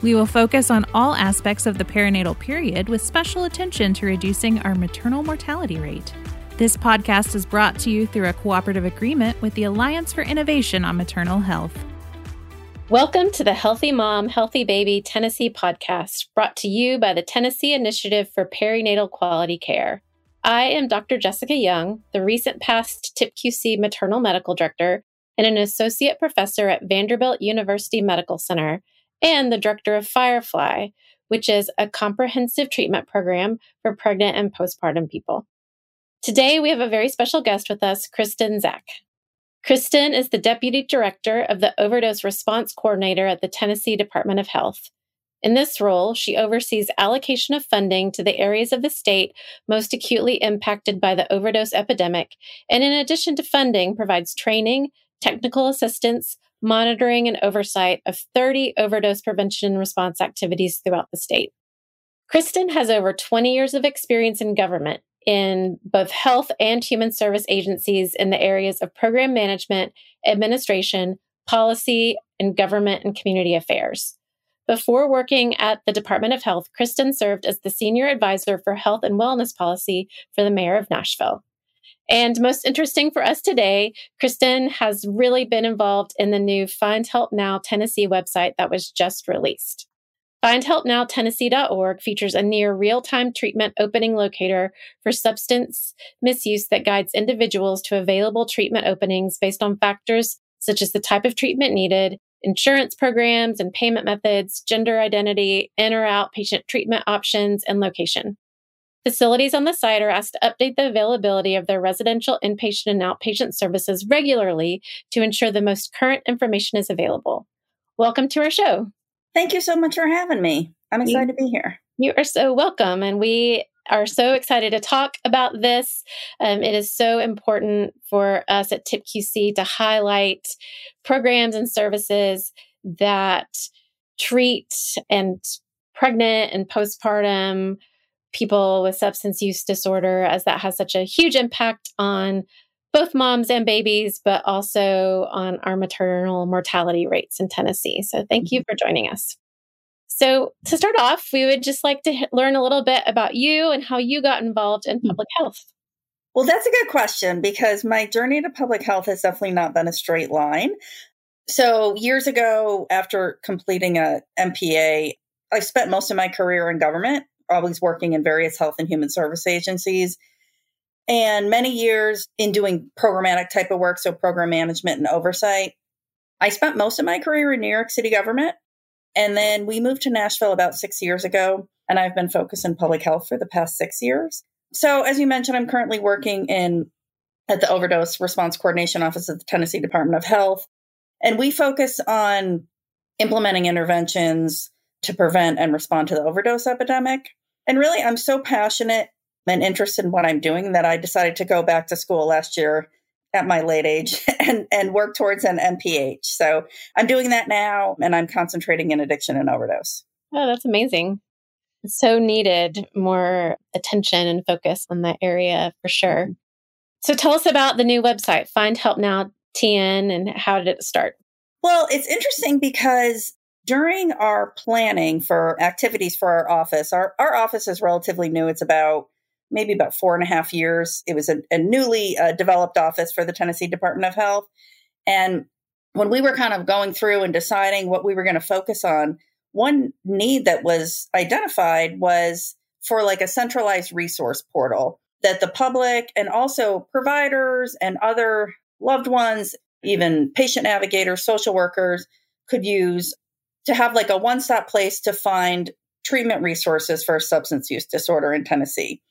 We will focus on all aspects of the perinatal period with special attention to reducing our maternal mortality rate. This podcast is brought to you through a cooperative agreement with the Alliance for Innovation on Maternal Health. Welcome to the Healthy Mom, Healthy Baby Tennessee podcast, brought to you by the Tennessee Initiative for Perinatal Quality Care. I am Dr. Jessica Young, the recent past TIPQC maternal medical director and an associate professor at Vanderbilt University Medical Center and the director of Firefly, which is a comprehensive treatment program for pregnant and postpartum people. Today, we have a very special guest with us, Kristen Zak. Kristen is the deputy director of the Overdose Response Coordinator at the Tennessee Department of Health. In this role, she oversees allocation of funding to the areas of the state most acutely impacted by the overdose epidemic, and in addition to funding, provides training, technical assistance, monitoring and oversight of 30 overdose prevention response activities throughout the state. Kristen has over 20 years of experience in government in both health and human service agencies in the areas of program management, administration, policy, and government and community affairs. Before working at the Department of Health, Kristen served as the senior advisor for health and wellness policy for the mayor of Nashville. And most interesting for us today, Kristen has really been involved in the new Find Help Now Tennessee website that was just released. FindHelpNowTennessee.org features a near real time treatment opening locator for substance misuse that guides individuals to available treatment openings based on factors such as the type of treatment needed, insurance programs and payment methods, gender identity, in or outpatient treatment options, and location. Facilities on the site are asked to update the availability of their residential, inpatient, and outpatient services regularly to ensure the most current information is available. Welcome to our show. Thank you so much for having me. I'm excited you, to be here. You are so welcome. And we are so excited to talk about this. Um, it is so important for us at TIPQC to highlight programs and services that treat and pregnant and postpartum people with substance use disorder, as that has such a huge impact on both moms and babies, but also on our maternal mortality rates in Tennessee. So, thank you mm-hmm. for joining us. So, to start off, we would just like to learn a little bit about you and how you got involved in mm-hmm. public health. Well, that's a good question because my journey to public health has definitely not been a straight line. So, years ago, after completing a MPA, I spent most of my career in government always working in various health and human service agencies. And many years in doing programmatic type of work so program management and oversight i spent most of my career in new york city government. And then we moved to nashville about six years ago and i've been focused in public health for the past six years. So as you mentioned i'm currently working in at the overdose response coordination office of the tennessee department of health. And we focus on implementing interventions to prevent and respond to the overdose epidemic. And really, I'm so passionate and interested in what I'm doing that I decided to go back to school last year at my late age and, and work towards an MPH. So I'm doing that now and I'm concentrating in addiction and overdose. Oh, that's amazing. It's so needed more attention and focus on that area for sure. Mm-hmm. So tell us about the new website, Find Help Now TN, and how did it start? Well, it's interesting because during our planning for activities for our office, our, our office is relatively new. It's about maybe about four and a half years. It was a, a newly uh, developed office for the Tennessee Department of Health. And when we were kind of going through and deciding what we were going to focus on, one need that was identified was for like a centralized resource portal that the public and also providers and other loved ones, even patient navigators, social workers could use to have like a one stop place to find treatment resources for substance use disorder in Tennessee.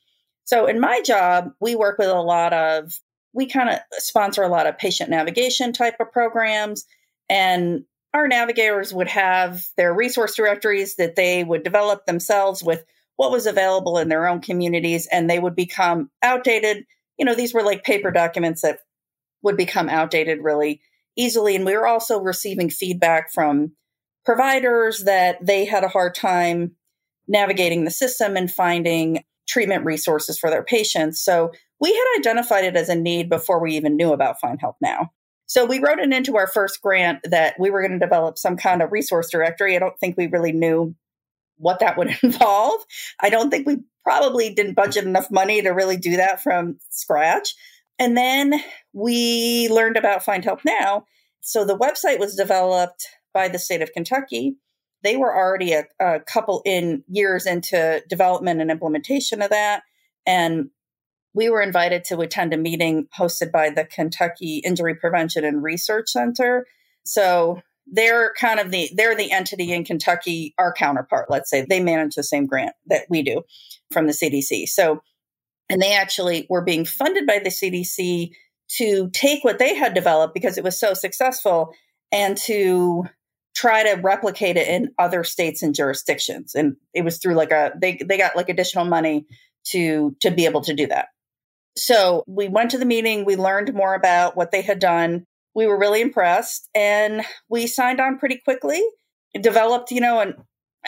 So, in my job, we work with a lot of, we kind of sponsor a lot of patient navigation type of programs. And our navigators would have their resource directories that they would develop themselves with what was available in their own communities and they would become outdated. You know, these were like paper documents that would become outdated really easily. And we were also receiving feedback from providers that they had a hard time navigating the system and finding treatment resources for their patients. So we had identified it as a need before we even knew about Find Help Now. So we wrote it into our first grant that we were going to develop some kind of resource directory. I don't think we really knew what that would involve. I don't think we probably didn't budget enough money to really do that from scratch. And then we learned about Find Help Now. So the website was developed by the state of Kentucky. They were already a, a couple in years into development and implementation of that. And we were invited to attend a meeting hosted by the Kentucky Injury Prevention and Research Center. So they're kind of the they're the entity in Kentucky, our counterpart, let's say. They manage the same grant that we do from the CDC. So and they actually were being funded by the CDC to take what they had developed because it was so successful and to try to replicate it in other states and jurisdictions. And it was through like a they they got like additional money to to be able to do that. So we went to the meeting, we learned more about what they had done. We were really impressed and we signed on pretty quickly, developed, you know, an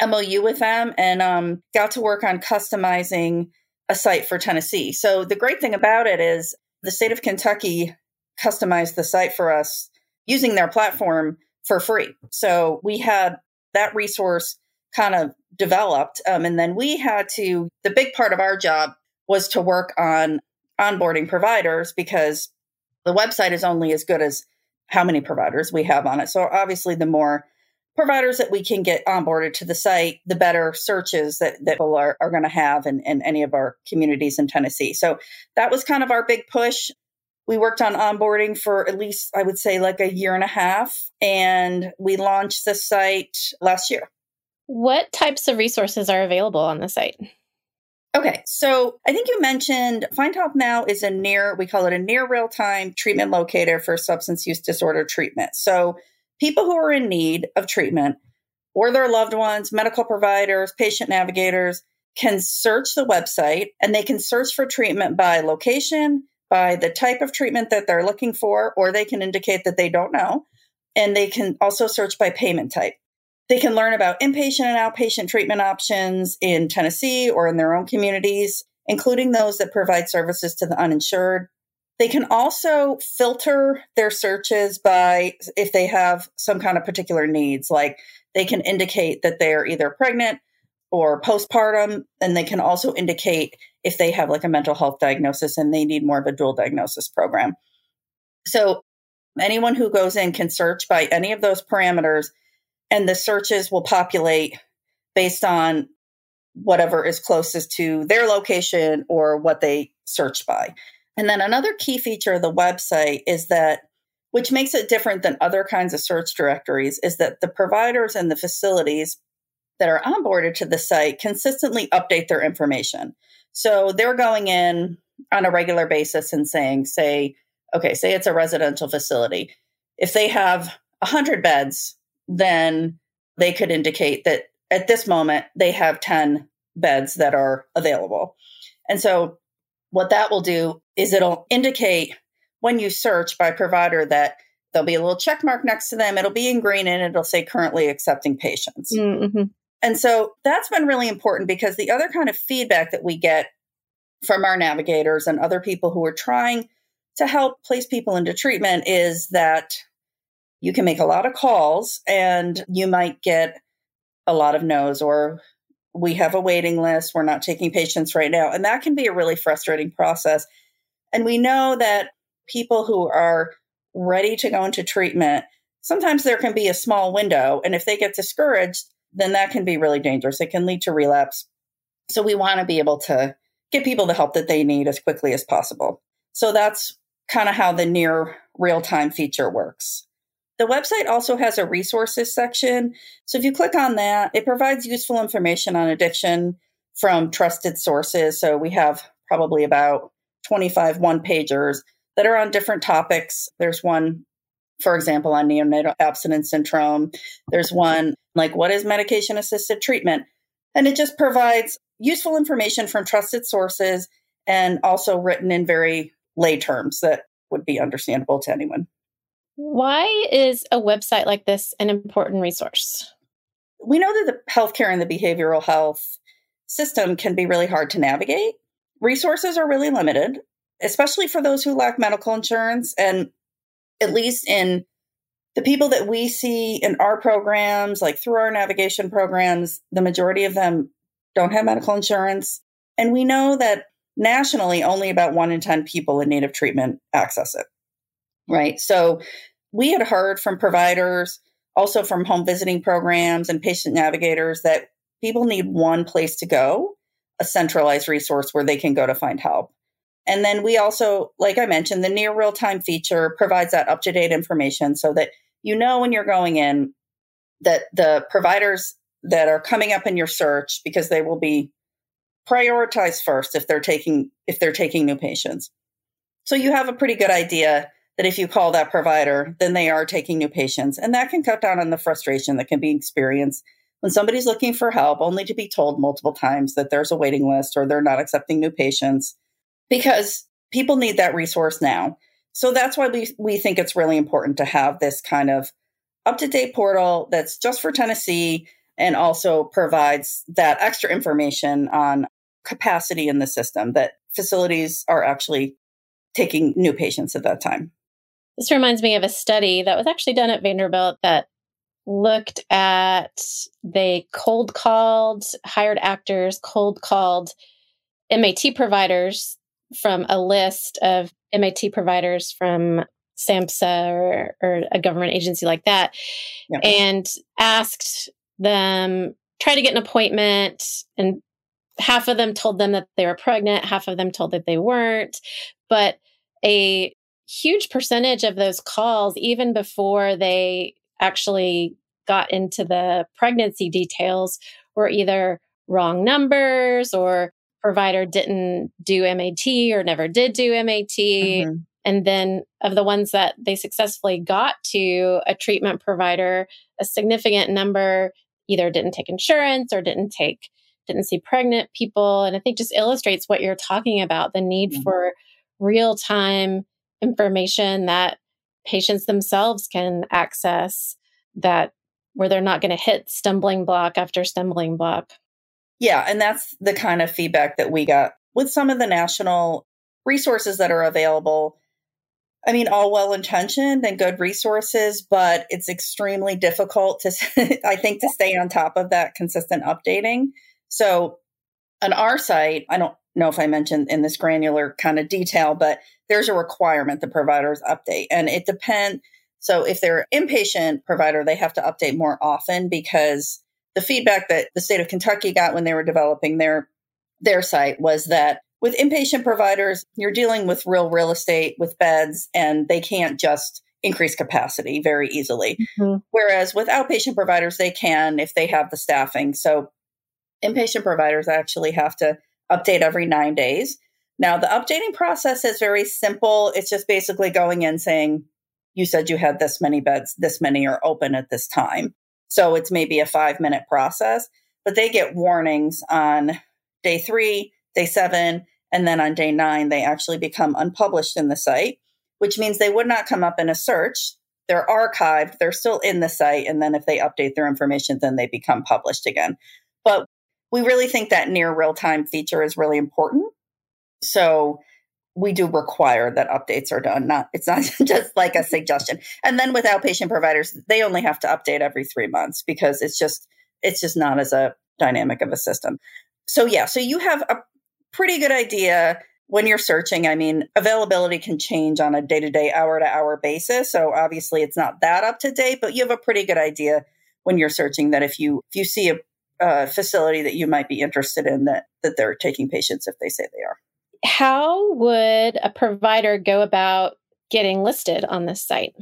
MOU with them and um, got to work on customizing a site for Tennessee. So the great thing about it is the state of Kentucky customized the site for us using their platform for free. So we had that resource kind of developed. Um, and then we had to, the big part of our job was to work on onboarding providers because the website is only as good as how many providers we have on it. So obviously, the more providers that we can get onboarded to the site, the better searches that, that people are, are going to have in, in any of our communities in Tennessee. So that was kind of our big push. We worked on onboarding for at least, I would say, like a year and a half, and we launched the site last year. What types of resources are available on the site? Okay, so I think you mentioned Find Help Now is a near, we call it a near real time treatment locator for substance use disorder treatment. So people who are in need of treatment or their loved ones, medical providers, patient navigators can search the website and they can search for treatment by location, by the type of treatment that they're looking for, or they can indicate that they don't know. And they can also search by payment type. They can learn about inpatient and outpatient treatment options in Tennessee or in their own communities, including those that provide services to the uninsured. They can also filter their searches by if they have some kind of particular needs, like they can indicate that they're either pregnant or postpartum, and they can also indicate if they have like a mental health diagnosis and they need more of a dual diagnosis program. So anyone who goes in can search by any of those parameters and the searches will populate based on whatever is closest to their location or what they search by. And then another key feature of the website is that, which makes it different than other kinds of search directories, is that the providers and the facilities that are onboarded to the site consistently update their information. So they're going in on a regular basis and saying, say, okay, say it's a residential facility. If they have 100 beds, then they could indicate that at this moment they have 10 beds that are available. And so what that will do is it'll indicate when you search by provider that there'll be a little check mark next to them. It'll be in green and it'll say currently accepting patients. Mm-hmm. And so that's been really important because the other kind of feedback that we get from our navigators and other people who are trying to help place people into treatment is that you can make a lot of calls and you might get a lot of no's or we have a waiting list. We're not taking patients right now. And that can be a really frustrating process. And we know that people who are ready to go into treatment, sometimes there can be a small window. And if they get discouraged, then that can be really dangerous. It can lead to relapse. So we want to be able to get people the help that they need as quickly as possible. So that's kind of how the near real time feature works. The website also has a resources section. So if you click on that, it provides useful information on addiction from trusted sources. So we have probably about 25 one pagers that are on different topics. There's one for example, on neonatal abstinence syndrome. There's one like, what is medication assisted treatment? And it just provides useful information from trusted sources and also written in very lay terms that would be understandable to anyone. Why is a website like this an important resource? We know that the healthcare and the behavioral health system can be really hard to navigate. Resources are really limited, especially for those who lack medical insurance. And at least in the people that we see in our programs, like through our navigation programs, the majority of them don't have medical insurance. And we know that nationally, only about one in 10 people in of treatment access it. Right. So we had heard from providers, also from home visiting programs and patient navigators, that people need one place to go, a centralized resource where they can go to find help. And then we also, like I mentioned, the near real time feature provides that up to date information so that you know when you're going in that the providers that are coming up in your search because they will be prioritized first if they're taking if they're taking new patients. So you have a pretty good idea that if you call that provider, then they are taking new patients. And that can cut down on the frustration that can be experienced when somebody's looking for help, only to be told multiple times that there's a waiting list or they're not accepting new patients because people need that resource now. So that's why we, we think it's really important to have this kind of up to date portal that's just for Tennessee and also provides that extra information on capacity in the system that facilities are actually taking new patients at that time. This reminds me of a study that was actually done at Vanderbilt that looked at they cold called hired actors, cold called MAT providers from a list of MAT providers from SAMHSA or, or a government agency like that yep. and asked them, try to get an appointment. And half of them told them that they were pregnant, half of them told that they weren't. But a huge percentage of those calls, even before they actually got into the pregnancy details, were either wrong numbers or provider didn't do MAT or never did do MAT. Mm-hmm. And then of the ones that they successfully got to a treatment provider, a significant number either didn't take insurance or didn't take didn't see pregnant people and i think just illustrates what you're talking about the need mm-hmm. for real time information that patients themselves can access that where they're not going to hit stumbling block after stumbling block yeah, and that's the kind of feedback that we got with some of the national resources that are available. I mean, all well intentioned and good resources, but it's extremely difficult to, I think, to stay on top of that consistent updating. So on our site, I don't know if I mentioned in this granular kind of detail, but there's a requirement the providers update and it depends. So if they're inpatient provider, they have to update more often because the feedback that the state of Kentucky got when they were developing their their site was that with inpatient providers, you're dealing with real real estate with beds, and they can't just increase capacity very easily. Mm-hmm. Whereas with outpatient providers, they can if they have the staffing. So inpatient providers actually have to update every nine days. Now, the updating process is very simple. It's just basically going in saying, you said you had this many beds, this many are open at this time. So it's maybe a five minute process, but they get warnings on day three, day seven, and then on day nine, they actually become unpublished in the site, which means they would not come up in a search. They're archived, they're still in the site. And then if they update their information, then they become published again. But we really think that near real time feature is really important. So we do require that updates are done. Not it's not just like a suggestion. And then with outpatient providers, they only have to update every three months because it's just it's just not as a dynamic of a system. So yeah, so you have a pretty good idea when you're searching. I mean, availability can change on a day to day, hour to hour basis. So obviously, it's not that up to date, but you have a pretty good idea when you're searching that if you if you see a, a facility that you might be interested in that that they're taking patients if they say they how would a provider go about getting listed on this site?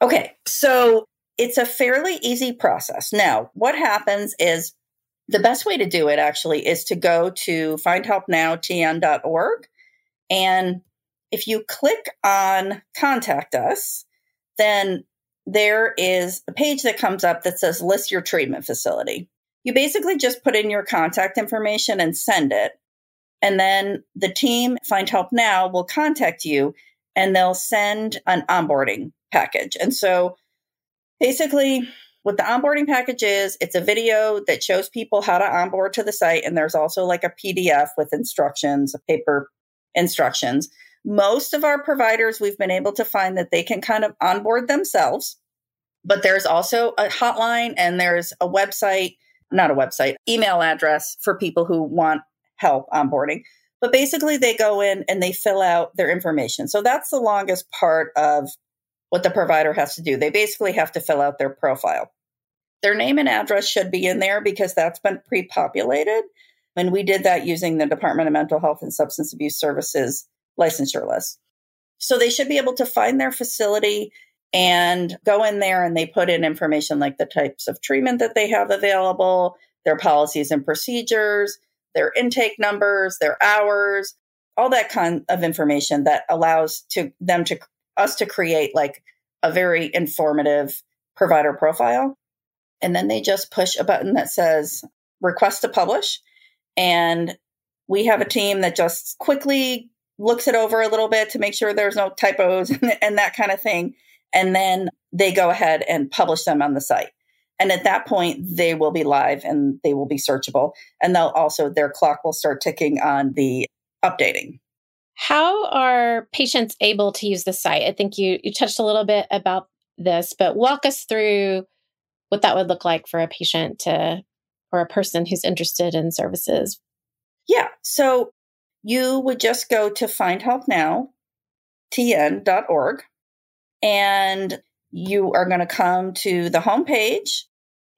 Okay, so it's a fairly easy process. Now, what happens is the best way to do it actually is to go to findhelpnowtn.org. And if you click on contact us, then there is a page that comes up that says list your treatment facility. You basically just put in your contact information and send it. And then the team, Find Help Now, will contact you and they'll send an onboarding package. And so basically, what the onboarding package is, it's a video that shows people how to onboard to the site. And there's also like a PDF with instructions, a paper instructions. Most of our providers, we've been able to find that they can kind of onboard themselves. But there's also a hotline and there's a website, not a website, email address for people who want help onboarding. But basically, they go in and they fill out their information. So that's the longest part of what the provider has to do. They basically have to fill out their profile. Their name and address should be in there because that's been pre populated. And we did that using the Department of Mental Health and Substance Abuse Services licensure list. So they should be able to find their facility and go in there and they put in information like the types of treatment that they have available, their policies and procedures, their intake numbers, their hours, all that kind of information that allows to them to us to create like a very informative provider profile. And then they just push a button that says request to publish. And we have a team that just quickly looks it over a little bit to make sure there's no typos and, that kind of thing. And then they go ahead and publish them on the site. And at that point, they will be live and they will be searchable. And they'll also, their clock will start ticking on the updating. How are patients able to use the site? I think you you touched a little bit about this, but walk us through what that would look like for a patient to or a person who's interested in services. Yeah. So you would just go to findhelpnow, tn.org, and you are going to come to the homepage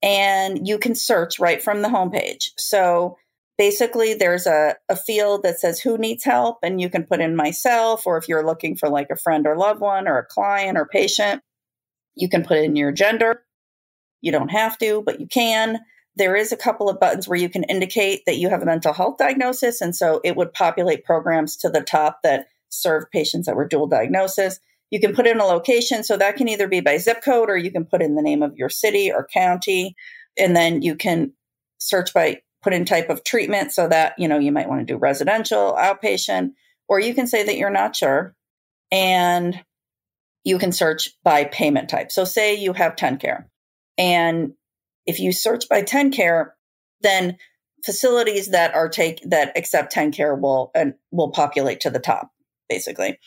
and you can search right from the homepage. So basically there's a, a field that says who needs help? and you can put in myself or if you're looking for like a friend or loved one or a client or patient you can put in your gender. You don't have to but you can. There is a couple of buttons where you can indicate that you have a mental health diagnosis and so it would populate programs to the top that serve patients that were dual diagnosis you can put in a location so that can either be by zip code or you can put in the name of your city or county and then you can search by put in type of treatment so that, you know, you might want to do residential, outpatient, or you can say that you're not sure and you can search by payment type. So say you have TennCare and if you search by TennCare, then facilities that are take that accept TennCare will and will populate to the top basically.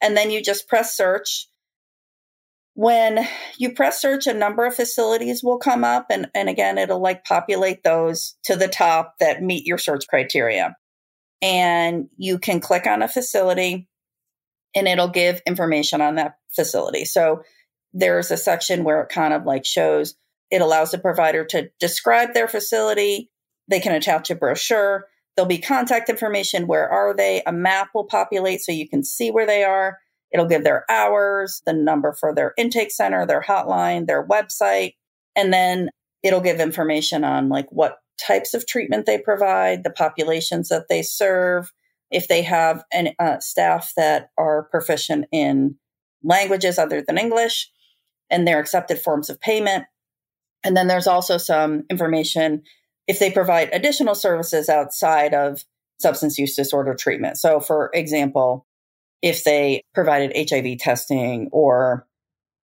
And then you just press search when you press search, a number of facilities will come up. And, and again, it'll like populate those to the top that meet your search criteria. And you can click on a facility and it'll give information on that facility. So there's a section where it kind of like shows it allows the provider to describe their facility. They can attach a brochure. There'll be contact information. Where are they? A map will populate so you can see where they are. It'll give their hours, the number for their intake center, their hotline, their website, and then it'll give information on like what types of treatment they provide, the populations that they serve, if they have an, uh, staff that are proficient in languages other than English, and their accepted forms of payment. And then there's also some information if they provide additional services outside of substance use disorder treatment. So, for example, if they provided HIV testing or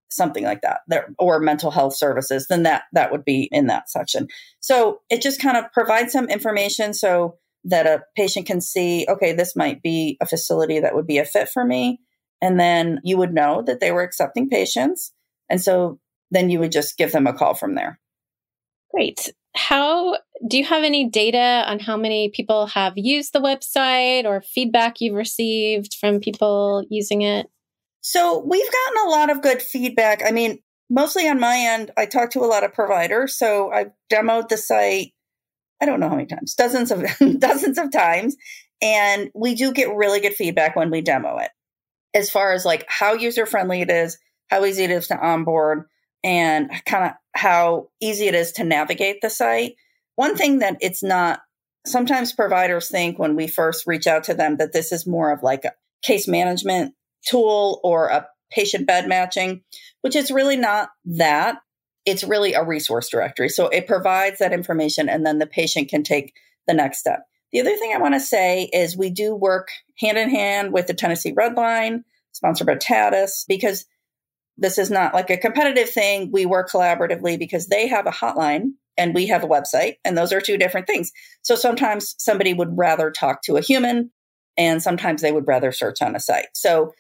something like that or mental health services then that that would be in that section. So it just kind of provides some information so that a patient can see okay this might be a facility that would be a fit for me. And then you would know that they were accepting patients. And so then you would just give them a call from there. Great how do you have any data on how many people have used the website or feedback you've received from people using it? So we've gotten a lot of good feedback. I mean, mostly on my end, I talk to a lot of providers. So I've demoed the site, I don't know how many times, dozens of dozens of times. And we do get really good feedback when we demo it. As far as like how user friendly it is, how easy it is to onboard, and kind of how easy it is to navigate the site. One mm-hmm. thing that it's not, sometimes providers think when we first reach out to them that this is more of like a case management tool or a patient bed matching, which is really not that. It's really a resource directory. So it provides that information and then the patient can take the next step. The other thing I want to say is we do work hand in hand with the Tennessee Red Line, sponsored by TAADAS, because this is not like a competitive thing. We work collaboratively because they have a hotline and we have a website, and those are two different things. So sometimes somebody would rather talk to a human, and sometimes they would rather search on a site. So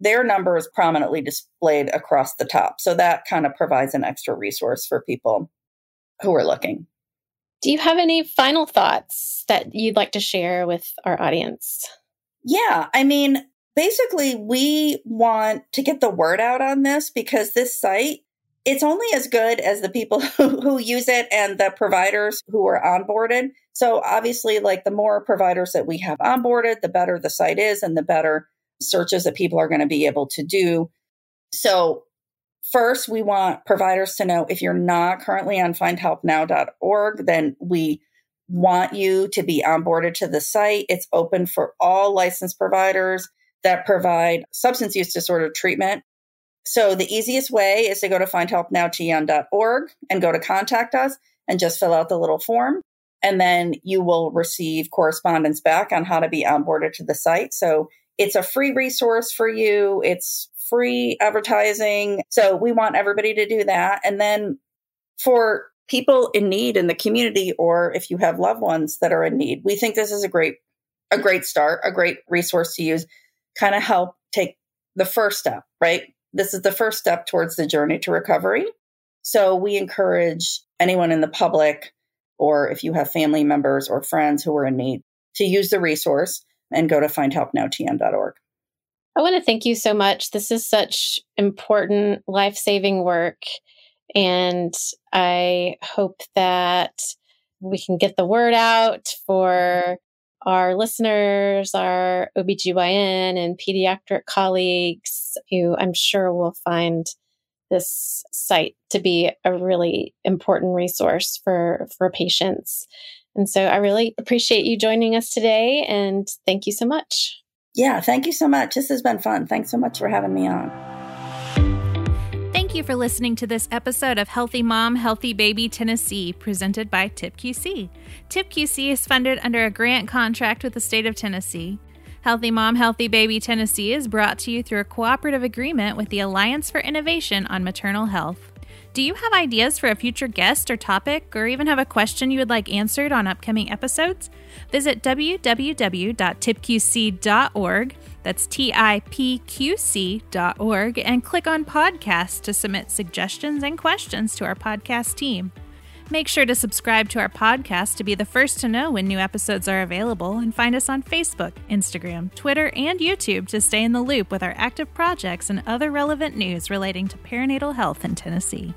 their number is prominently displayed across the top. So that kind of provides an extra resource for people who are looking. Do you have any final thoughts that you'd like to share with our audience? Yeah, I mean, basically, we want to get the word out on this because this site it's only as good as the people who, use it and the providers who are onboarded. So obviously, like the more providers that we have onboarded, the better the site is and the better searches that people are going to be able to do. So first, we want providers to know if you're not currently on findhelpnow.org, then we want you to be onboarded to the site. It's open for all licensed providers that provide substance use disorder treatment so the easiest way is to go to findhelpnowtn.org and go to contact us and just fill out the little form. And then you will receive correspondence back on how to be onboarded to the site. So it's a free resource for you. It's free advertising. So we want everybody to do that. And then for people in need in the community, or if you have loved ones that are in need, we think this is a great, a great start, a great resource to use, kind of help take the first step, right? This is the first step towards the journey to recovery. So we encourage anyone in the public, or if you have family members or friends who are in need, to use the resource and go to findhelpnowtn.org. I want to thank you so much. This is such important life saving work. And I hope that we can get the word out for our listeners, our OBGYN and pediatric colleagues who I'm sure will find this site to be a really important resource for, for patients. And so I really appreciate you joining us today and thank you so much. Yeah, thank you so much. This has been fun. Thanks so much for having me on you for listening to this episode of Healthy Mom, Healthy Baby Tennessee, presented by TIPQC. TIPQC is funded under a grant contract with the state of Tennessee. Healthy Mom, Healthy Baby Tennessee is brought to you through a cooperative agreement with the Alliance for Innovation on Maternal Health. Do you have ideas for a future guest or topic, or even have a question you would like answered on upcoming episodes? Visit www.tipqc.org that's tipqc.org and click on podcast to submit suggestions and questions to our podcast team. Make sure to subscribe to our podcast to be the first to know when new episodes are available and find us on Facebook, Instagram, Twitter, and YouTube to stay in the loop with our active projects and other relevant news relating to perinatal health in Tennessee.